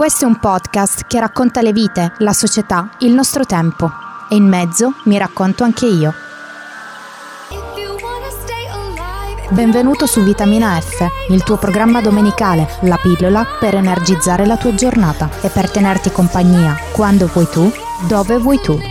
Questo è un podcast che racconta le vite, la società, il nostro tempo. E in mezzo mi racconto anche io. Benvenuto su Vitamina F, il tuo programma domenicale, la pillola per energizzare la tua giornata e per tenerti compagnia quando vuoi tu, dove vuoi tu.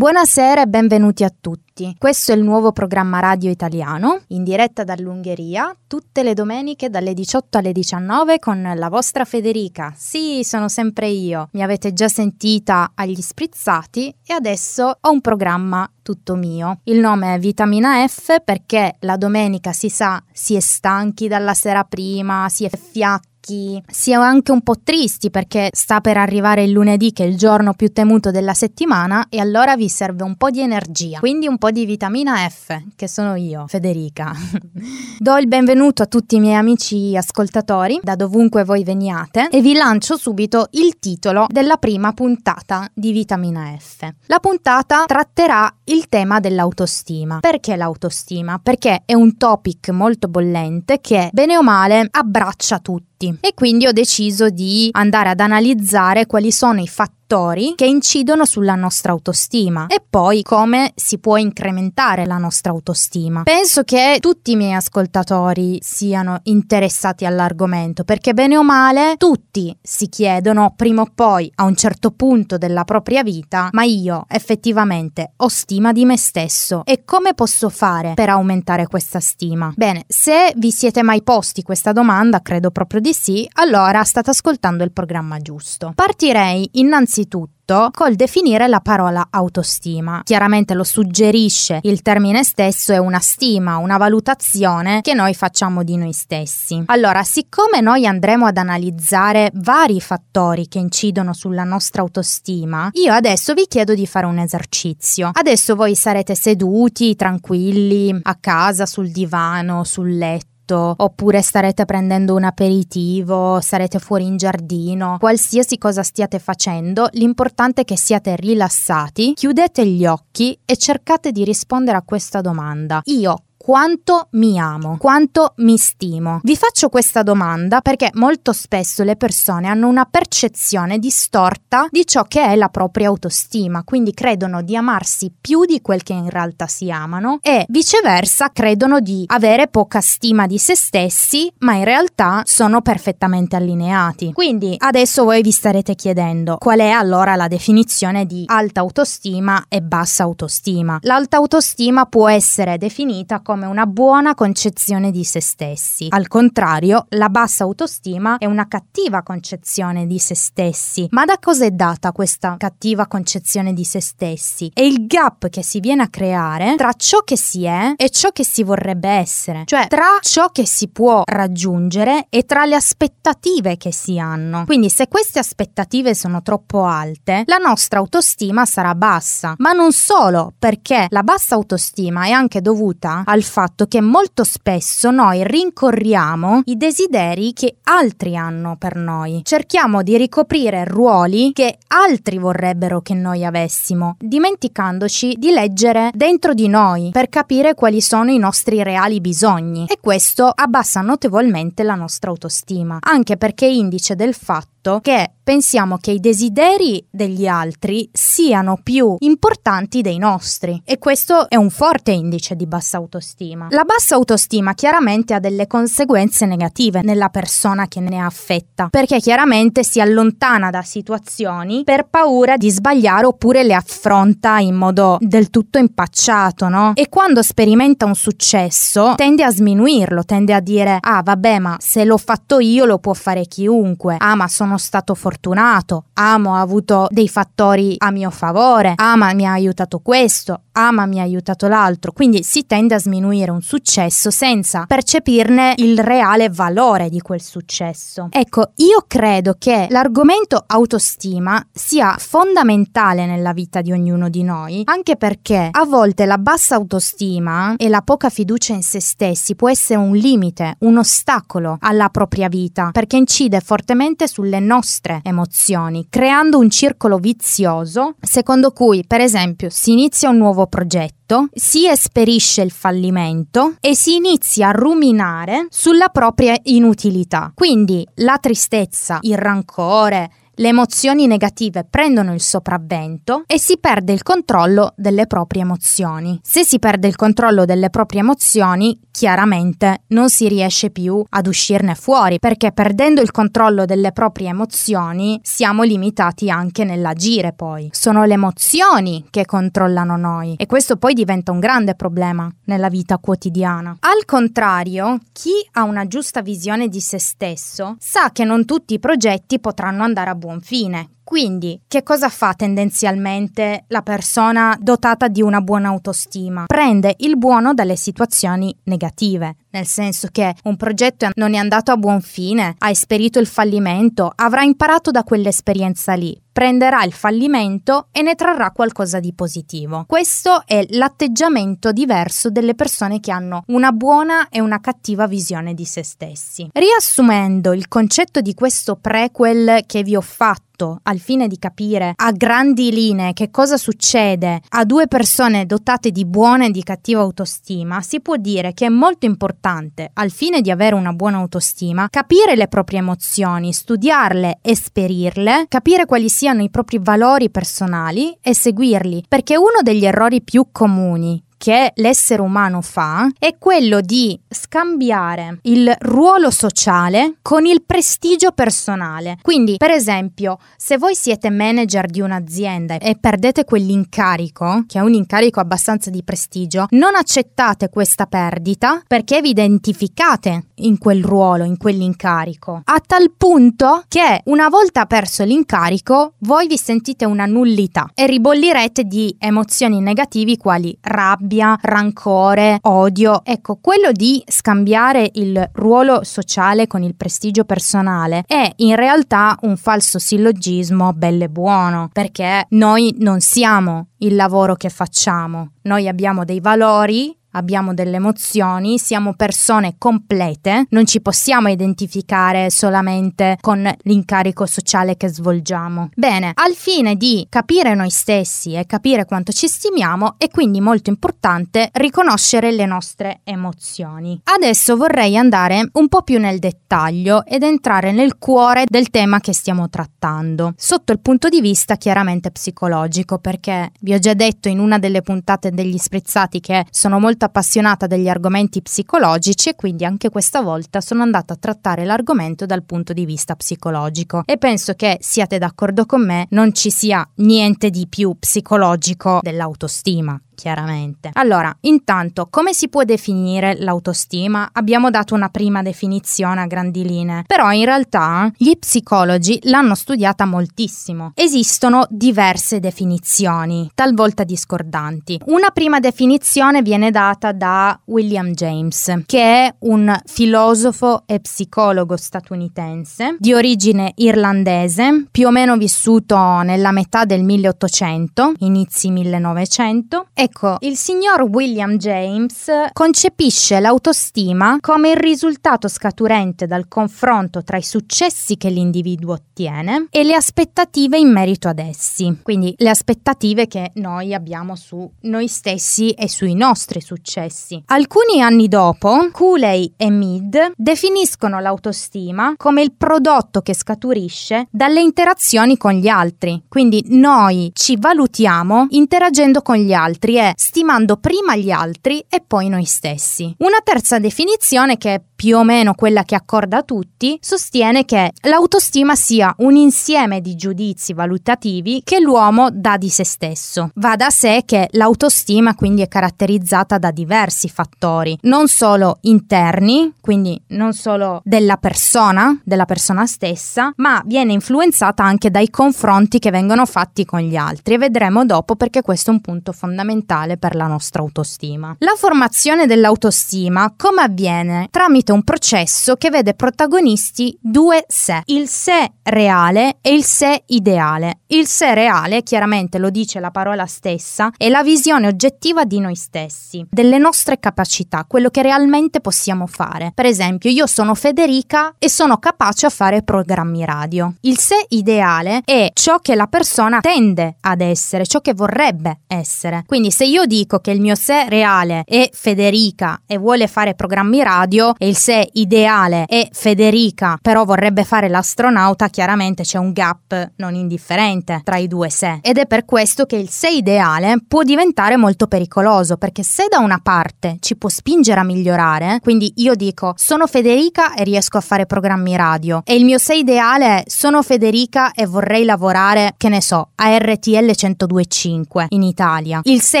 Buonasera e benvenuti a tutti. Questo è il nuovo programma radio italiano, in diretta dall'Ungheria, tutte le domeniche dalle 18 alle 19 con la vostra Federica. Sì, sono sempre io. Mi avete già sentita agli sprizzati e adesso ho un programma tutto mio. Il nome è Vitamina F perché la domenica si sa si è stanchi dalla sera prima, si è fiacchi stanchi, siamo anche un po' tristi perché sta per arrivare il lunedì che è il giorno più temuto della settimana e allora vi serve un po' di energia, quindi un po' di vitamina F, che sono io, Federica. Do il benvenuto a tutti i miei amici ascoltatori, da dovunque voi veniate, e vi lancio subito il titolo della prima puntata di Vitamina F. La puntata tratterà il tema dell'autostima. Perché l'autostima? Perché è un topic molto bollente che, bene o male, abbraccia tutti e quindi ho deciso di andare ad analizzare quali sono i fattori fattori che incidono sulla nostra autostima e poi come si può incrementare la nostra autostima. Penso che tutti i miei ascoltatori siano interessati all'argomento perché bene o male tutti si chiedono prima o poi a un certo punto della propria vita ma io effettivamente ho stima di me stesso e come posso fare per aumentare questa stima? Bene, se vi siete mai posti questa domanda, credo proprio di sì, allora state ascoltando il programma giusto. Partirei innanzitutto innanzitutto col definire la parola autostima. Chiaramente lo suggerisce il termine stesso, è una stima, una valutazione che noi facciamo di noi stessi. Allora, siccome noi andremo ad analizzare vari fattori che incidono sulla nostra autostima, io adesso vi chiedo di fare un esercizio. Adesso voi sarete seduti, tranquilli, a casa, sul divano, sul letto letto, oppure starete prendendo un aperitivo, sarete fuori in giardino, qualsiasi cosa stiate facendo, l'importante è che siate rilassati, chiudete gli occhi e cercate di rispondere a questa domanda. Io quanto mi amo, quanto mi stimo. Vi faccio questa domanda perché molto spesso le persone hanno una percezione distorta di ciò che è la propria autostima, quindi credono di amarsi più di quel che in realtà si amano e viceversa credono di avere poca stima di se stessi, ma in realtà sono perfettamente allineati. Quindi adesso voi vi starete chiedendo qual è allora la definizione di alta autostima e bassa autostima. L'alta autostima può essere definita come come una buona concezione di se stessi. Al contrario, la bassa autostima è una cattiva concezione di se stessi. Ma da cosa è data questa cattiva concezione di se stessi? È il gap che si viene a creare tra ciò che si è e ciò che si vorrebbe essere, cioè tra ciò che si può raggiungere e tra le aspettative che si hanno. Quindi se queste aspettative sono troppo alte, la nostra autostima sarà bassa, ma non solo perché la bassa autostima è anche dovuta al fatto che molto spesso noi rincorriamo i desideri che altri hanno per noi. Cerchiamo di ricoprire ruoli che altri vorrebbero che noi avessimo, dimenticandoci di leggere dentro di noi per capire quali sono i nostri reali bisogni e questo abbassa notevolmente la nostra autostima, anche perché indice del fatto fatto che pensiamo che i desideri degli altri siano più importanti dei nostri e questo è un forte indice di bassa autostima. La bassa autostima chiaramente ha delle conseguenze negative nella persona che ne ha affetta, perché chiaramente si allontana da situazioni per paura di sbagliare oppure le affronta in modo del tutto impacciato, no? E quando sperimenta un successo tende a sminuirlo, tende a dire "Ah, vabbè, ma se l'ho fatto io lo può fare chiunque. Ah, ma sono sono stato fortunato, amo ha avuto dei fattori a mio favore, ama mi ha aiutato questo, ama mi ha aiutato l'altro, quindi si tende a sminuire un successo senza percepirne il reale valore di quel successo. Ecco, io credo che l'argomento autostima sia fondamentale nella vita di ognuno di noi, anche perché a volte la bassa autostima e la poca fiducia in se stessi può essere un limite, un ostacolo alla propria vita, perché incide fortemente sulle nostre emozioni, creando un circolo vizioso secondo cui, per esempio, si inizia un nuovo progetto, si esperisce il fallimento e si inizia a ruminare sulla propria inutilità. Quindi la tristezza, il rancore, le emozioni negative prendono il sopravvento e si perde il controllo delle proprie emozioni. Se si perde il controllo delle proprie emozioni, chiaramente non si riesce più ad uscirne fuori, perché perdendo il controllo delle proprie emozioni siamo limitati anche nell'agire poi. Sono le emozioni che controllano noi e questo poi diventa un grande problema nella vita quotidiana. Al contrario, chi ha una giusta visione di se stesso sa che non tutti i progetti potranno andare a buon buon fine. Quindi, che cosa fa tendenzialmente la persona dotata di una buona autostima? Prende il buono dalle situazioni negative, nel senso che un progetto non è andato a buon fine, ha esperito il fallimento, avrà imparato da quell'esperienza lì, prenderà il fallimento e ne trarrà qualcosa di positivo. Questo è l'atteggiamento diverso delle persone che hanno una buona e una cattiva visione di se stessi. Riassumendo il concetto di questo prequel che vi ho fatto al fine di capire a grandi linee che cosa succede a due persone dotate di buona e di cattiva autostima, si può dire che è molto importante, al fine di avere una buona autostima, capire le proprie emozioni, studiarle, esperirle, capire quali siano i propri valori personali e seguirli, perché uno degli errori più comuni che l'essere umano fa è quello di scambiare il ruolo sociale con il prestigio personale. Quindi, per esempio, se voi siete manager di un'azienda e perdete quell'incarico, che è un incarico abbastanza di prestigio, non accettate questa perdita perché vi identificate in quel ruolo, in quell'incarico, a tal punto che una volta perso l'incarico, voi vi sentite una nullità e ribollirete di emozioni negativi quali rabbia rabbia, rancore, odio. Ecco, quello di scambiare il ruolo sociale con il prestigio personale è in realtà un falso sillogismo bello e buono, perché noi non siamo il lavoro che facciamo, noi abbiamo dei valori abbiamo delle emozioni, siamo persone complete, non ci possiamo identificare solamente con l'incarico sociale che svolgiamo. Bene, al fine di capire noi stessi e capire quanto ci stimiamo è quindi molto importante riconoscere le nostre emozioni. Adesso vorrei andare un po' più nel dettaglio ed entrare nel cuore del tema che stiamo trattando, sotto il punto di vista chiaramente psicologico, perché vi ho già detto in una delle puntate degli sprizzati che sono molto appassionata degli argomenti psicologici e quindi anche questa volta sono andata a trattare l'argomento dal punto di vista psicologico. E penso che siate d'accordo con me, non ci sia niente di più psicologico dell'autostima chiaramente. Allora, intanto, come si può definire l'autostima? Abbiamo dato una prima definizione a grandi linee, però in realtà gli psicologi l'hanno studiata moltissimo. Esistono diverse definizioni, talvolta discordanti. Una prima definizione viene data da William James, che è un filosofo e psicologo statunitense di origine irlandese, più o meno vissuto nella metà del 1800, inizi 1900, e Ecco, il signor William James concepisce l'autostima come il risultato scaturente dal confronto tra i successi che l'individuo ottiene e le aspettative in merito ad essi. Quindi le aspettative che noi abbiamo su noi stessi e sui nostri successi. Alcuni anni dopo, Cooley e Mead definiscono l'autostima come il prodotto che scaturisce dalle interazioni con gli altri. Quindi noi ci valutiamo interagendo con gli altri è stimando prima gli altri e poi noi stessi. Una terza definizione che più o meno quella che accorda a tutti, sostiene che l'autostima sia un insieme di giudizi valutativi che l'uomo dà di se stesso. Va da sé che l'autostima quindi è caratterizzata da diversi fattori, non solo interni, quindi non solo della persona, della persona stessa, ma viene influenzata anche dai confronti che vengono fatti con gli altri e vedremo dopo perché questo è un punto fondamentale per la nostra autostima. La formazione dell'autostima come avviene? Tramite seguite un processo che vede protagonisti due sé, il sé reale e il sé ideale. Il sé reale, chiaramente lo dice la parola stessa, è la visione oggettiva di noi stessi, delle nostre capacità, quello che realmente possiamo fare. Per esempio, io sono Federica e sono capace a fare programmi radio. Il sé ideale è ciò che la persona tende ad essere, ciò che vorrebbe essere. Quindi se io dico che il mio sé reale è Federica e vuole fare programmi radio e il sé ideale è Federica, però vorrebbe fare l'astronauta, chiaramente c'è un gap non indifferente tra i due sé. Ed è per questo che il sé ideale può diventare molto pericoloso, perché se da una parte ci può spingere a migliorare, quindi io dico sono Federica e riesco a fare programmi radio e il mio sé ideale è sono Federica e vorrei lavorare, che ne so, a RTL 1025 in Italia. Il sé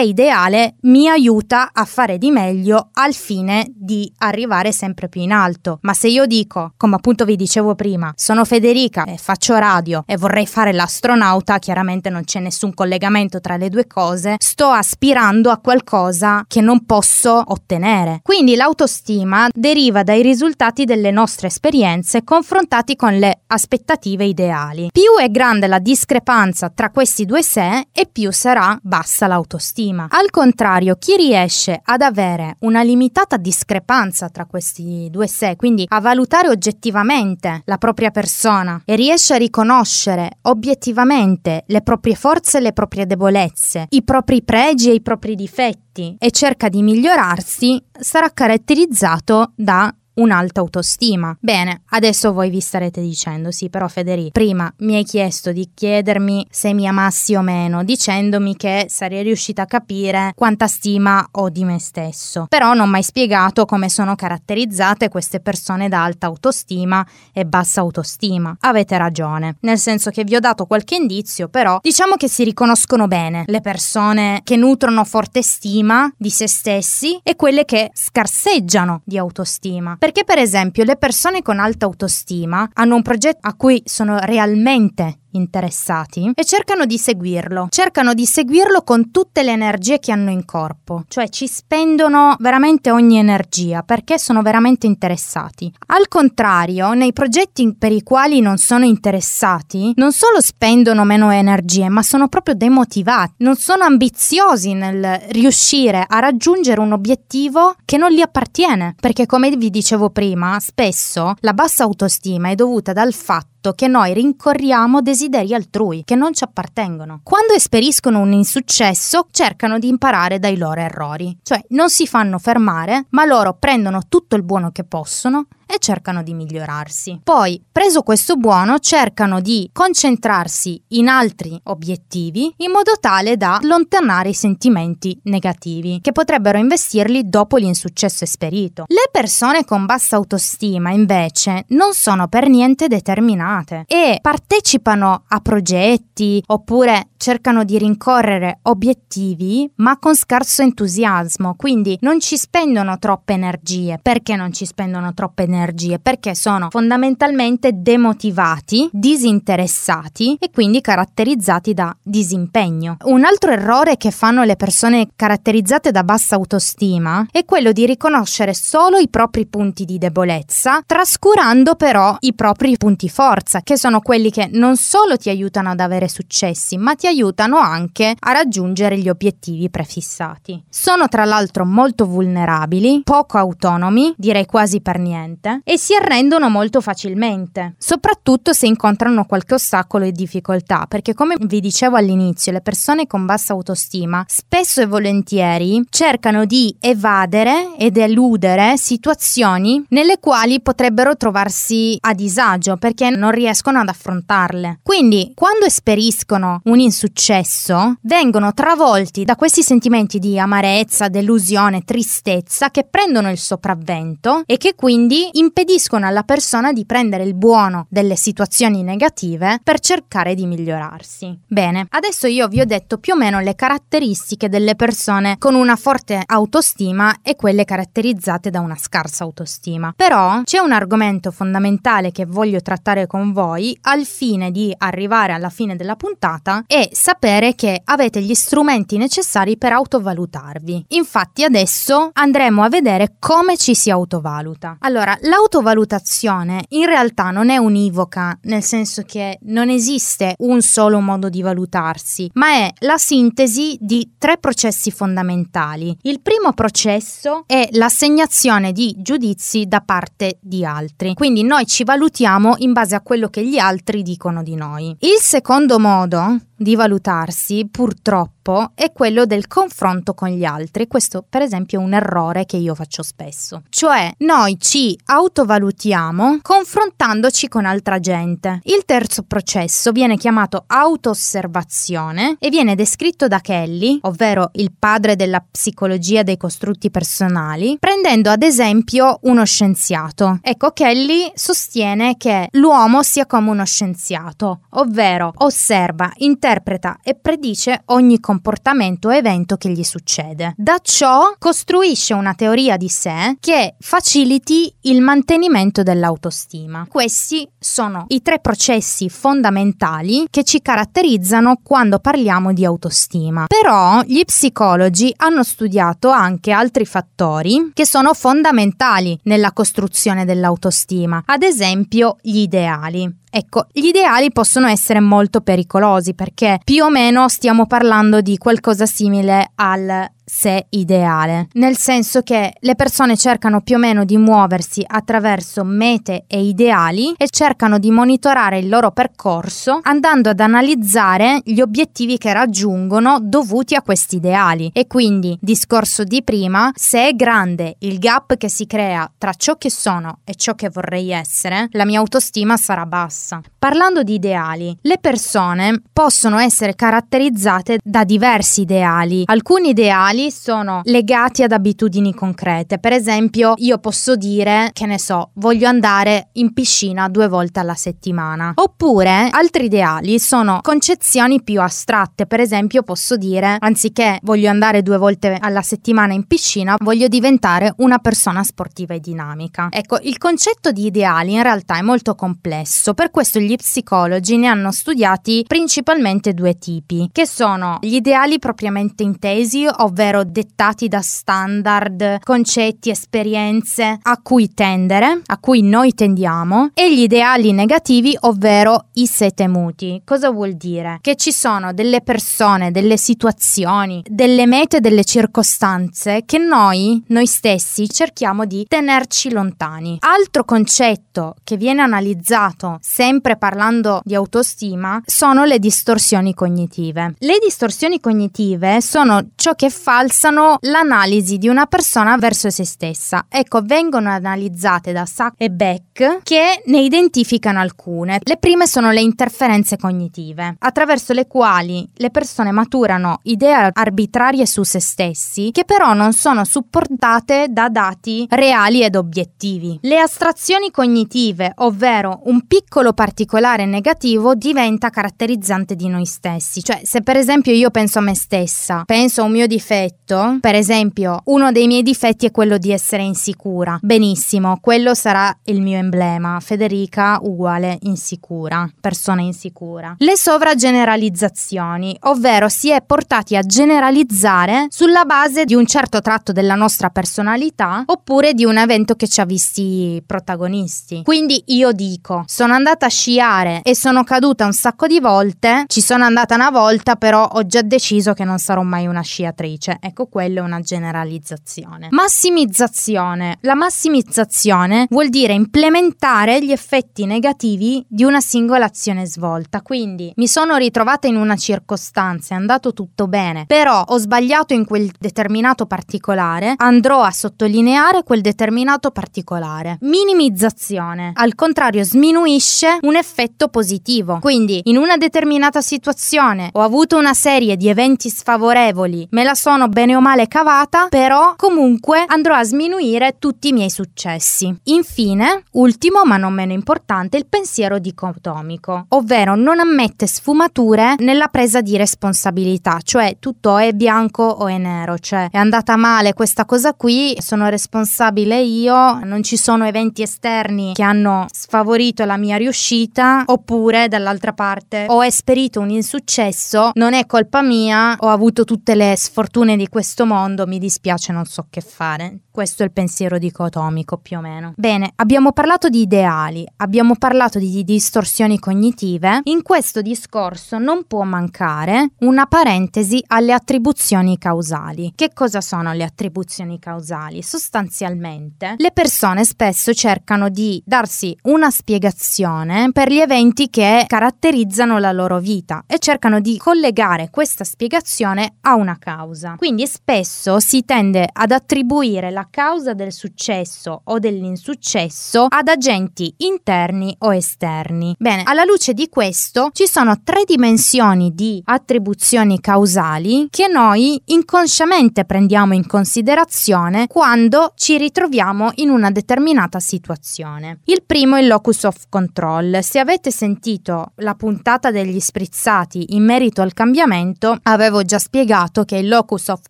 ideale mi aiuta a fare di meglio al fine di arrivare sempre più in alto. Ma se io dico, come appunto vi dicevo prima, sono Federica e faccio radio e vorrei fare l'astronauta, chiaramente non c'è nessun collegamento tra le due cose, sto aspirando a qualcosa che non posso ottenere. Quindi l'autostima deriva dai risultati delle nostre esperienze confrontati con le aspettative ideali. Più è grande la discrepanza tra questi due sé e più sarà bassa l'autostima. Al contrario, chi riesce ad avere una limitata discrepanza tra questi due sé, quindi a valutare oggettivamente la propria persona e riesce a riconoscere obiettivamente le proprie forze e le proprie debolezze, i propri pregi e i propri difetti e cerca di migliorarsi, sarà caratterizzato da un'alta autostima. Bene, adesso voi vi starete dicendo, sì, però Federico, prima mi hai chiesto di chiedermi se mi amassi o meno, dicendomi che sarei riuscita a capire quanta stima ho di me stesso. Però non ho mai spiegato come sono caratterizzate queste persone da alta autostima e bassa autostima. Avete ragione, nel senso che vi ho dato qualche indizio, però diciamo che si riconoscono bene le persone che nutrono forte stima di se stessi e quelle che scarseggiano di autostima perché per esempio le persone con alta autostima hanno un progetto a cui sono realmente interessati e cercano di seguirlo, cercano di seguirlo con tutte le energie che hanno in corpo, cioè ci spendono veramente ogni energia perché sono veramente interessati. Al contrario, nei progetti per i quali non sono interessati, non solo spendono meno energie, ma sono proprio demotivati, non sono ambiziosi nel riuscire a raggiungere un obiettivo che non gli appartiene, perché come vi dicevo prima, spesso la bassa autostima è dovuta dal fatto fatto che noi rincorriamo desideri altrui che non ci appartengono. Quando esperiscono un insuccesso, cercano di imparare dai loro errori, cioè non si fanno fermare, ma loro prendono tutto il buono che possono e cercano di migliorarsi. Poi, preso questo buono, cercano di concentrarsi in altri obiettivi in modo tale da allontanare i sentimenti negativi che potrebbero investirli dopo l'insuccesso esperito. Le persone con bassa autostima, invece, non sono per niente determinate e partecipano a progetti oppure cercano di rincorrere obiettivi ma con scarso entusiasmo, quindi non ci spendono troppe energie. Perché non ci spendono troppe energie? Energie perché sono fondamentalmente demotivati, disinteressati e quindi caratterizzati da disimpegno. Un altro errore che fanno le persone caratterizzate da bassa autostima è quello di riconoscere solo i propri punti di debolezza, trascurando però i propri punti forza, che sono quelli che non solo ti aiutano ad avere successi, ma ti aiutano anche a raggiungere gli obiettivi prefissati. Sono tra l'altro molto vulnerabili, poco autonomi, direi quasi per niente mente e si arrendono molto facilmente, soprattutto se incontrano qualche ostacolo e difficoltà, perché come vi dicevo all'inizio, le persone con bassa autostima spesso e volentieri cercano di evadere ed eludere situazioni nelle quali potrebbero trovarsi a disagio perché non riescono ad affrontarle. Quindi, quando esperiscono un insuccesso, vengono travolti da questi sentimenti di amarezza, delusione, tristezza che prendono il sopravvento e che quindi impediscono alla persona di prendere il buono delle situazioni negative per cercare di migliorarsi. Bene, adesso io vi ho detto più o meno le caratteristiche delle persone con una forte autostima e quelle caratterizzate da una scarsa autostima. Però c'è un argomento fondamentale che voglio trattare con voi al fine di arrivare alla fine della puntata e sapere che avete gli strumenti necessari per autovalutarvi. Infatti adesso andremo a vedere come ci si autovaluta. Allora, l'autovalutazione in realtà non è univoca, nel senso che non esiste un solo modo di valutarsi, ma è la sintesi di tre processi fondamentali. Il primo processo è l'assegnazione di giudizi da parte di altri, quindi noi ci valutiamo in base a quello che gli altri dicono di noi. Il secondo modo di valutarsi, purtroppo, è quello del confronto con gli altri. Questo, per esempio, è un errore che io faccio spesso. Cioè, noi ci autovalutiamo confrontandoci con altra gente. Il terzo processo viene chiamato auto-osservazione e viene descritto da Kelly, ovvero il padre della psicologia dei costrutti personali, prendendo ad esempio uno scienziato. Ecco, Kelly sostiene che l'uomo sia come uno scienziato, ovvero osserva, interpreta interpreta e predice ogni comportamento e evento che gli succede. Da ciò costruisce una teoria di sé che faciliti il mantenimento dell'autostima. Questi sono i tre processi fondamentali che ci caratterizzano quando parliamo di autostima. Però gli psicologi hanno studiato anche altri fattori che sono fondamentali nella costruzione dell'autostima, ad esempio gli ideali. Ecco, gli ideali possono essere molto pericolosi perché più o meno stiamo parlando di qualcosa simile al sé ideale, nel senso che le persone cercano più o meno di muoversi attraverso mete e ideali e cercano di monitorare il loro percorso andando ad analizzare gli obiettivi che raggiungono dovuti a questi ideali e quindi discorso di prima, se è grande il gap che si crea tra ciò che sono e ciò che vorrei essere, la mia autostima sarà bassa. Parlando di ideali, le persone possono essere caratterizzate da diversi ideali. Alcuni ideali mentali sono legati ad abitudini concrete. Per esempio, io posso dire, che ne so, voglio andare in piscina due volte alla settimana. Oppure altri ideali sono concezioni più astratte. Per esempio, posso dire, anziché voglio andare due volte alla settimana in piscina, voglio diventare una persona sportiva e dinamica. Ecco, il concetto di ideali in realtà è molto complesso, per questo gli psicologi ne hanno studiati principalmente due tipi, che sono gli ideali propriamente intesi, ovvero ovvero dettati da standard, concetti, esperienze a cui tendere, a cui noi tendiamo, e gli ideali negativi, ovvero i sé temuti. Cosa vuol dire? Che ci sono delle persone, delle situazioni, delle mete, delle circostanze che noi, noi stessi, cerchiamo di tenerci lontani. Altro concetto che viene analizzato sempre parlando di autostima sono le distorsioni cognitive. Le distorsioni cognitive sono ciò che fa falsano l'analisi di una persona verso se stessa. Ecco, vengono analizzate da Sack e Beck che ne identificano alcune. Le prime sono le interferenze cognitive, attraverso le quali le persone maturano idee arbitrarie su se stessi che però non sono supportate da dati reali ed obiettivi. Le astrazioni cognitive, ovvero un piccolo particolare negativo, diventa caratterizzante di noi stessi. Cioè, se per esempio io penso a me stessa, penso a un mio difetto, difetto, per esempio, uno dei miei difetti è quello di essere insicura. Benissimo, quello sarà il mio emblema. Federica uguale insicura, persona insicura. Le sovrageneralizzazioni, ovvero si è portati a generalizzare sulla base di un certo tratto della nostra personalità oppure di un evento che ci ha visti protagonisti. Quindi io dico, sono andata a sciare e sono caduta un sacco di volte, ci sono andata una volta, però ho già deciso che non sarò mai una sciatrice ecco quello è una generalizzazione. Massimizzazione. La massimizzazione vuol dire implementare gli effetti negativi di una singola azione svolta, quindi mi sono ritrovata in una circostanza, è andato tutto bene, però ho sbagliato in quel determinato particolare, andrò a sottolineare quel determinato particolare. Minimizzazione, al contrario, sminuisce un effetto positivo, quindi in una determinata situazione ho avuto una serie di eventi sfavorevoli, me la sono sono bene o male cavata, però comunque andrò a sminuire tutti i miei successi. Infine, ultimo ma non meno importante, il pensiero dicotomico, ovvero non ammette sfumature nella presa di responsabilità, cioè tutto è bianco o è nero, cioè è andata male questa cosa qui, sono responsabile io, non ci sono eventi esterni che hanno sfavorito la mia riuscita, oppure dall'altra parte ho esperito un insuccesso, non è colpa mia, ho avuto tutte le sfortune di questo mondo, mi dispiace, non so che fare. Questo è il pensiero dicotomico più o meno. Bene, abbiamo parlato di ideali, abbiamo parlato di distorsioni cognitive. In questo discorso non può mancare una parentesi alle attribuzioni causali. Che cosa sono le attribuzioni causali? Sostanzialmente, le persone spesso cercano di darsi una spiegazione per gli eventi che caratterizzano la loro vita e cercano di collegare questa spiegazione a una causa. Quindi spesso si tende ad attribuire la causa del successo o dell'insuccesso ad agenti interni o esterni. Bene, alla luce di questo ci sono tre dimensioni di attribuzioni causali che noi inconsciamente prendiamo in considerazione quando ci ritroviamo in una determinata situazione. Il primo è il locus of control. Se avete sentito la puntata degli sprizzati in merito al cambiamento, avevo già spiegato che il locus of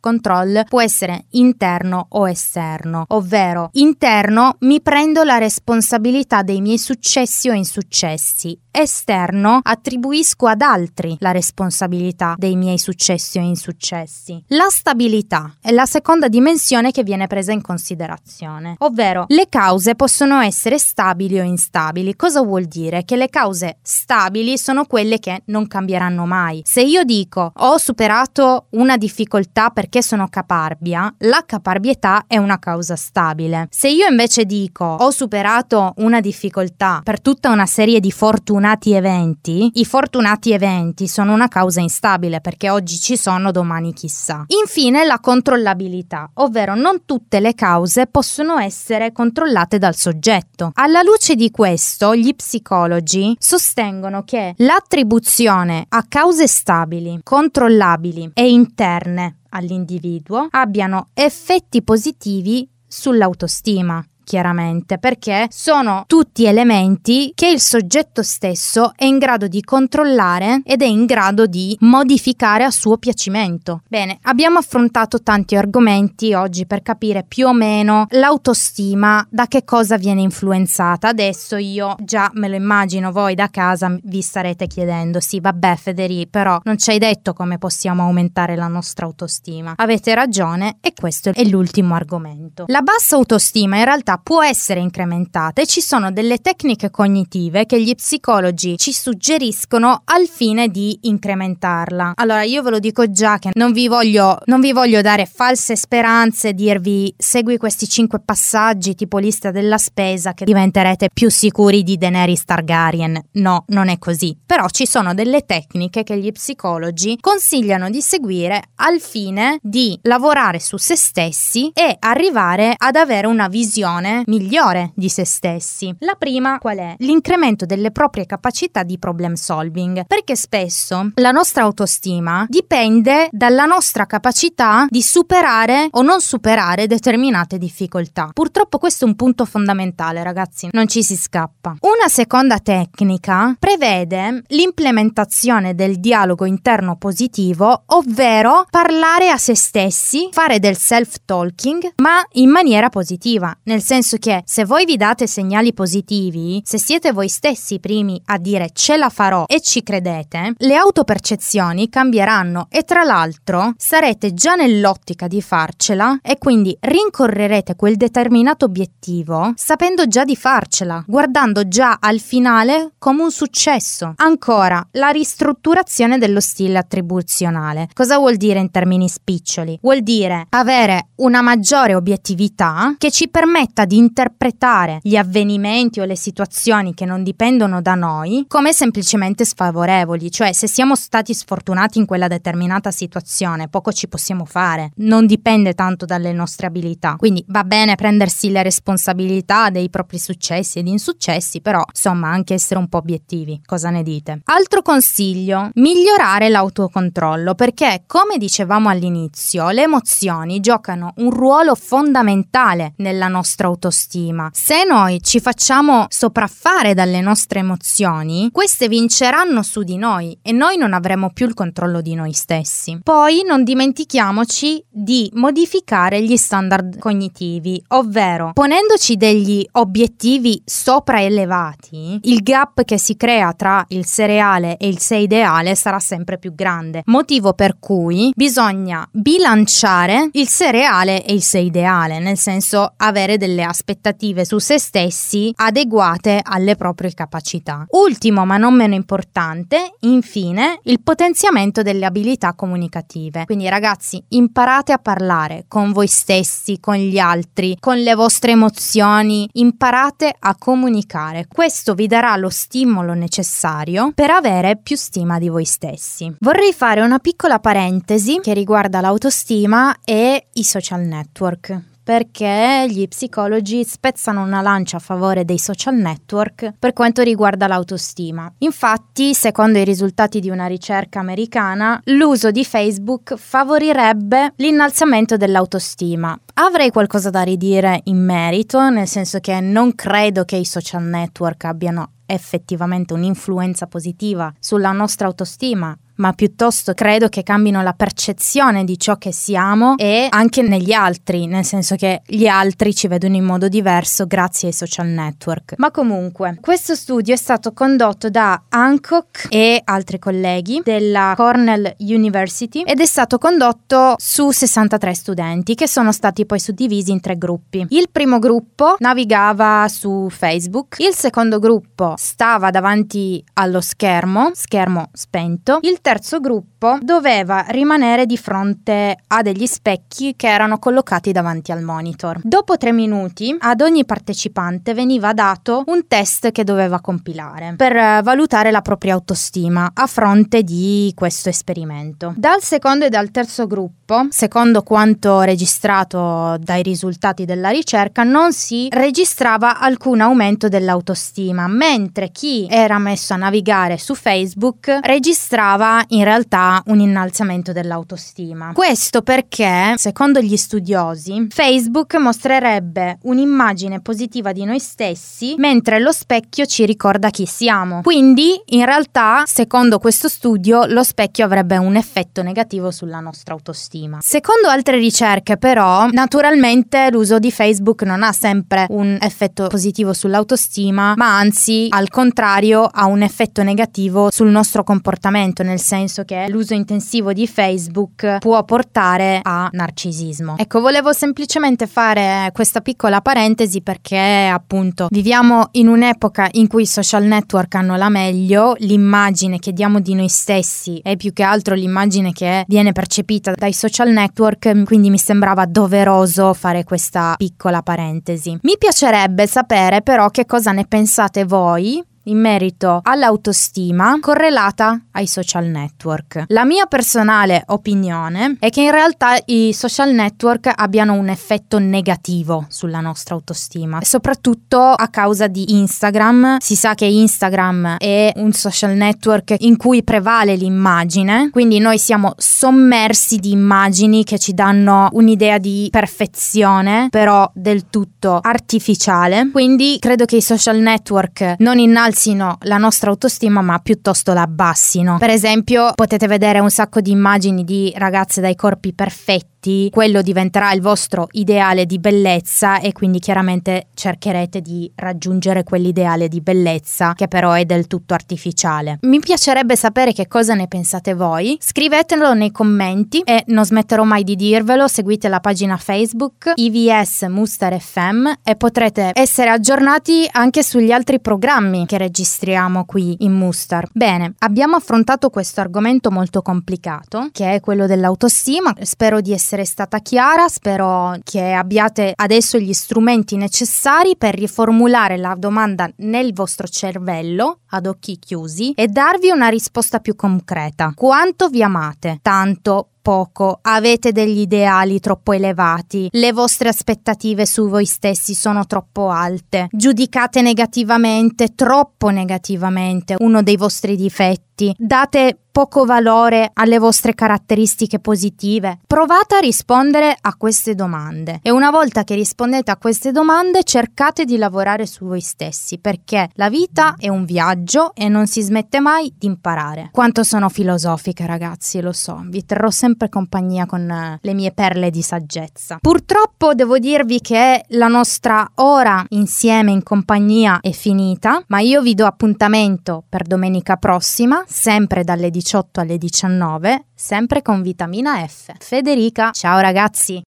control può essere interno o esterno, ovvero interno mi prendo la responsabilità dei miei successi o insuccessi, esterno attribuisco ad altri la responsabilità dei miei successi o insuccessi. La stabilità è la seconda dimensione che viene presa in considerazione, ovvero le cause possono essere stabili o instabili. Cosa vuol dire? Che le cause stabili sono quelle che non cambieranno mai. Se io dico ho superato una difficoltà perché sono caparbia, la caparbietà è una causa stabile. Se io invece dico ho superato una difficoltà per tutta una serie di fortunati eventi, i fortunati eventi sono una causa instabile perché oggi ci sono, domani chissà. Infine la controllabilità, ovvero non tutte le cause possono essere controllate dal soggetto. Alla luce di questo, gli psicologi sostengono che l'attribuzione a cause stabili, controllabili e interne all'individuo abbiano effetti positivi sull'autostima chiaramente, perché sono tutti elementi che il soggetto stesso è in grado di controllare ed è in grado di modificare a suo piacimento. Bene, abbiamo affrontato tanti argomenti oggi per capire più o meno l'autostima da che cosa viene influenzata. Adesso io già me lo immagino, voi da casa vi starete chiedendo, sì, vabbè Federico, però non ci hai detto come possiamo aumentare la nostra autostima. Avete ragione e questo è l'ultimo argomento. La bassa autostima in realtà può essere incrementata e ci sono delle tecniche cognitive che gli psicologi ci suggeriscono al fine di incrementarla. Allora io ve lo dico già che non vi voglio, non vi voglio dare false speranze, dirvi segui questi cinque passaggi tipo lista della spesa che diventerete più sicuri di Daenerys Targaryen. No, non è così. Però ci sono delle tecniche che gli psicologi consigliano di seguire al fine di lavorare su se stessi e arrivare ad avere una visione versione migliore di se stessi. La prima qual è? L'incremento delle proprie capacità di problem solving, perché spesso la nostra autostima dipende dalla nostra capacità di superare o non superare determinate difficoltà. Purtroppo questo è un punto fondamentale, ragazzi, non ci si scappa. Una seconda tecnica prevede l'implementazione del dialogo interno positivo, ovvero parlare a se stessi, fare del self-talking, ma in maniera positiva, nel senso senso che se voi vi date segnali positivi, se siete voi stessi i primi a dire ce la farò e ci credete, le autopercezioni cambieranno e tra l'altro sarete già nell'ottica di farcela e quindi rincorrerete quel determinato obiettivo sapendo già di farcela, guardando già al finale come un successo. Ancora, la ristrutturazione dello stile attribuzionale. Cosa vuol dire in termini spiccioli? Vuol dire avere una maggiore obiettività che ci permetta di interpretare gli avvenimenti o le situazioni che non dipendono da noi come semplicemente sfavorevoli, cioè se siamo stati sfortunati in quella determinata situazione, poco ci possiamo fare, non dipende tanto dalle nostre abilità. Quindi va bene prendersi le responsabilità dei propri successi ed insuccessi, però insomma anche essere un po' obiettivi. Cosa ne dite? Altro consiglio, migliorare l'autocontrollo perché come dicevamo all'inizio, le emozioni giocano un ruolo fondamentale nella nostra autostima. Se noi ci facciamo sopraffare dalle nostre emozioni, queste vinceranno su di noi e noi non avremo più il controllo di noi stessi. Poi non dimentichiamoci di modificare gli standard cognitivi, ovvero ponendoci degli obiettivi sopraelevati, il gap che si crea tra il sé reale e il sé ideale sarà sempre più grande, motivo per cui bisogna bilanciare il sé reale e il sé ideale, nel senso avere delle aspettative su se stessi adeguate alle proprie capacità. Ultimo ma non meno importante, infine, il potenziamento delle abilità comunicative. Quindi ragazzi, imparate a parlare con voi stessi, con gli altri, con le vostre emozioni, imparate a comunicare. Questo vi darà lo stimolo necessario per avere più stima di voi stessi. Vorrei fare una piccola parentesi che riguarda l'autostima e i social network perché gli psicologi spezzano una lancia a favore dei social network per quanto riguarda l'autostima. Infatti, secondo i risultati di una ricerca americana, l'uso di Facebook favorirebbe l'innalzamento dell'autostima. Avrei qualcosa da ridire in merito, nel senso che non credo che i social network abbiano effettivamente un'influenza positiva sulla nostra autostima, ma piuttosto credo che cambino la percezione di ciò che siamo e anche negli altri, nel senso che gli altri ci vedono in modo diverso grazie ai social network. Ma comunque, questo studio è stato condotto da Hancock e altri colleghi della Cornell University ed è stato condotto su 63 studenti che sono stati poi suddivisi in tre gruppi. Il primo gruppo navigava su Facebook, il secondo gruppo stava davanti allo schermo, schermo spento, il terzo gruppo doveva rimanere di fronte a degli specchi che erano collocati davanti al monitor. Dopo tre minuti ad ogni partecipante veniva dato un test che doveva compilare per eh, valutare la propria autostima a fronte di questo esperimento. Dal secondo e dal terzo gruppo, secondo quanto registrato dai risultati della ricerca, non si registrava alcun aumento dell'autostima, mentre chi era messo a navigare su Facebook registrava in realtà un innalzamento dell'autostima. Questo perché, secondo gli studiosi, Facebook mostrerebbe un'immagine positiva di noi stessi mentre lo specchio ci ricorda chi siamo. Quindi, in realtà, secondo questo studio, lo specchio avrebbe un effetto negativo sulla nostra autostima. Secondo altre ricerche, però, naturalmente l'uso di Facebook non ha sempre un effetto positivo sull'autostima, ma anzi, al contrario, ha un effetto negativo sul nostro comportamento, nel senso che l'uso intensivo di Facebook può portare a narcisismo. Ecco, volevo semplicemente fare questa piccola parentesi perché appunto viviamo in un'epoca in cui i social network hanno la meglio, l'immagine che diamo di noi stessi è più che altro l'immagine che viene percepita dai social network, quindi mi sembrava doveroso fare questa piccola parentesi. Mi piacerebbe sapere però che cosa ne pensate voi in merito all'autostima correlata ai social network. La mia personale opinione è che in realtà i social network abbiano un effetto negativo sulla nostra autostima, soprattutto a causa di Instagram. Si sa che Instagram è un social network in cui prevale l'immagine, quindi noi siamo sommersi di immagini che ci danno un'idea di perfezione, però del tutto artificiale. Quindi credo che i social network non innalzino alzino la nostra autostima ma piuttosto la abbassino. Per esempio potete vedere un sacco di immagini di ragazze dai corpi perfetti avanti quello diventerà il vostro ideale di bellezza e quindi chiaramente cercherete di raggiungere quell'ideale di bellezza che però è del tutto artificiale. Mi piacerebbe sapere che cosa ne pensate voi, scrivetelo nei commenti e non smetterò mai di dirvelo, seguite la pagina Facebook IVS Muster FM e potrete essere aggiornati anche sugli altri programmi che registriamo qui in Mustar. Bene, abbiamo affrontato questo argomento molto complicato che è quello dell'autostima, spero di essere essere stata chiara, spero che abbiate adesso gli strumenti necessari per riformulare la domanda nel vostro cervello ad occhi chiusi e darvi una risposta più concreta. Quanto vi amate? Tanto, poco, avete degli ideali troppo elevati, le vostre aspettative su voi stessi sono troppo alte, giudicate negativamente, troppo negativamente uno dei vostri difetti, date poco valore alle vostre caratteristiche positive? Provate a rispondere a queste domande e una volta che rispondete a queste domande cercate di lavorare su voi stessi perché la vita è un viaggio e non si smette mai di imparare. Quanto sono filosofica ragazzi, lo so, vi terrò sempre compagnia con eh, le mie perle di saggezza. Purtroppo devo dirvi che la nostra ora insieme in compagnia è finita, ma io vi do appuntamento per domenica prossima, sempre dalle 18 18 alle 19, sempre con vitamina F. Federica, ciao ragazzi!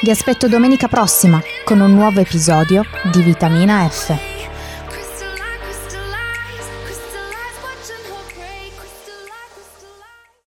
Vi aspetto domenica prossima con un nuovo episodio di Vitamina F.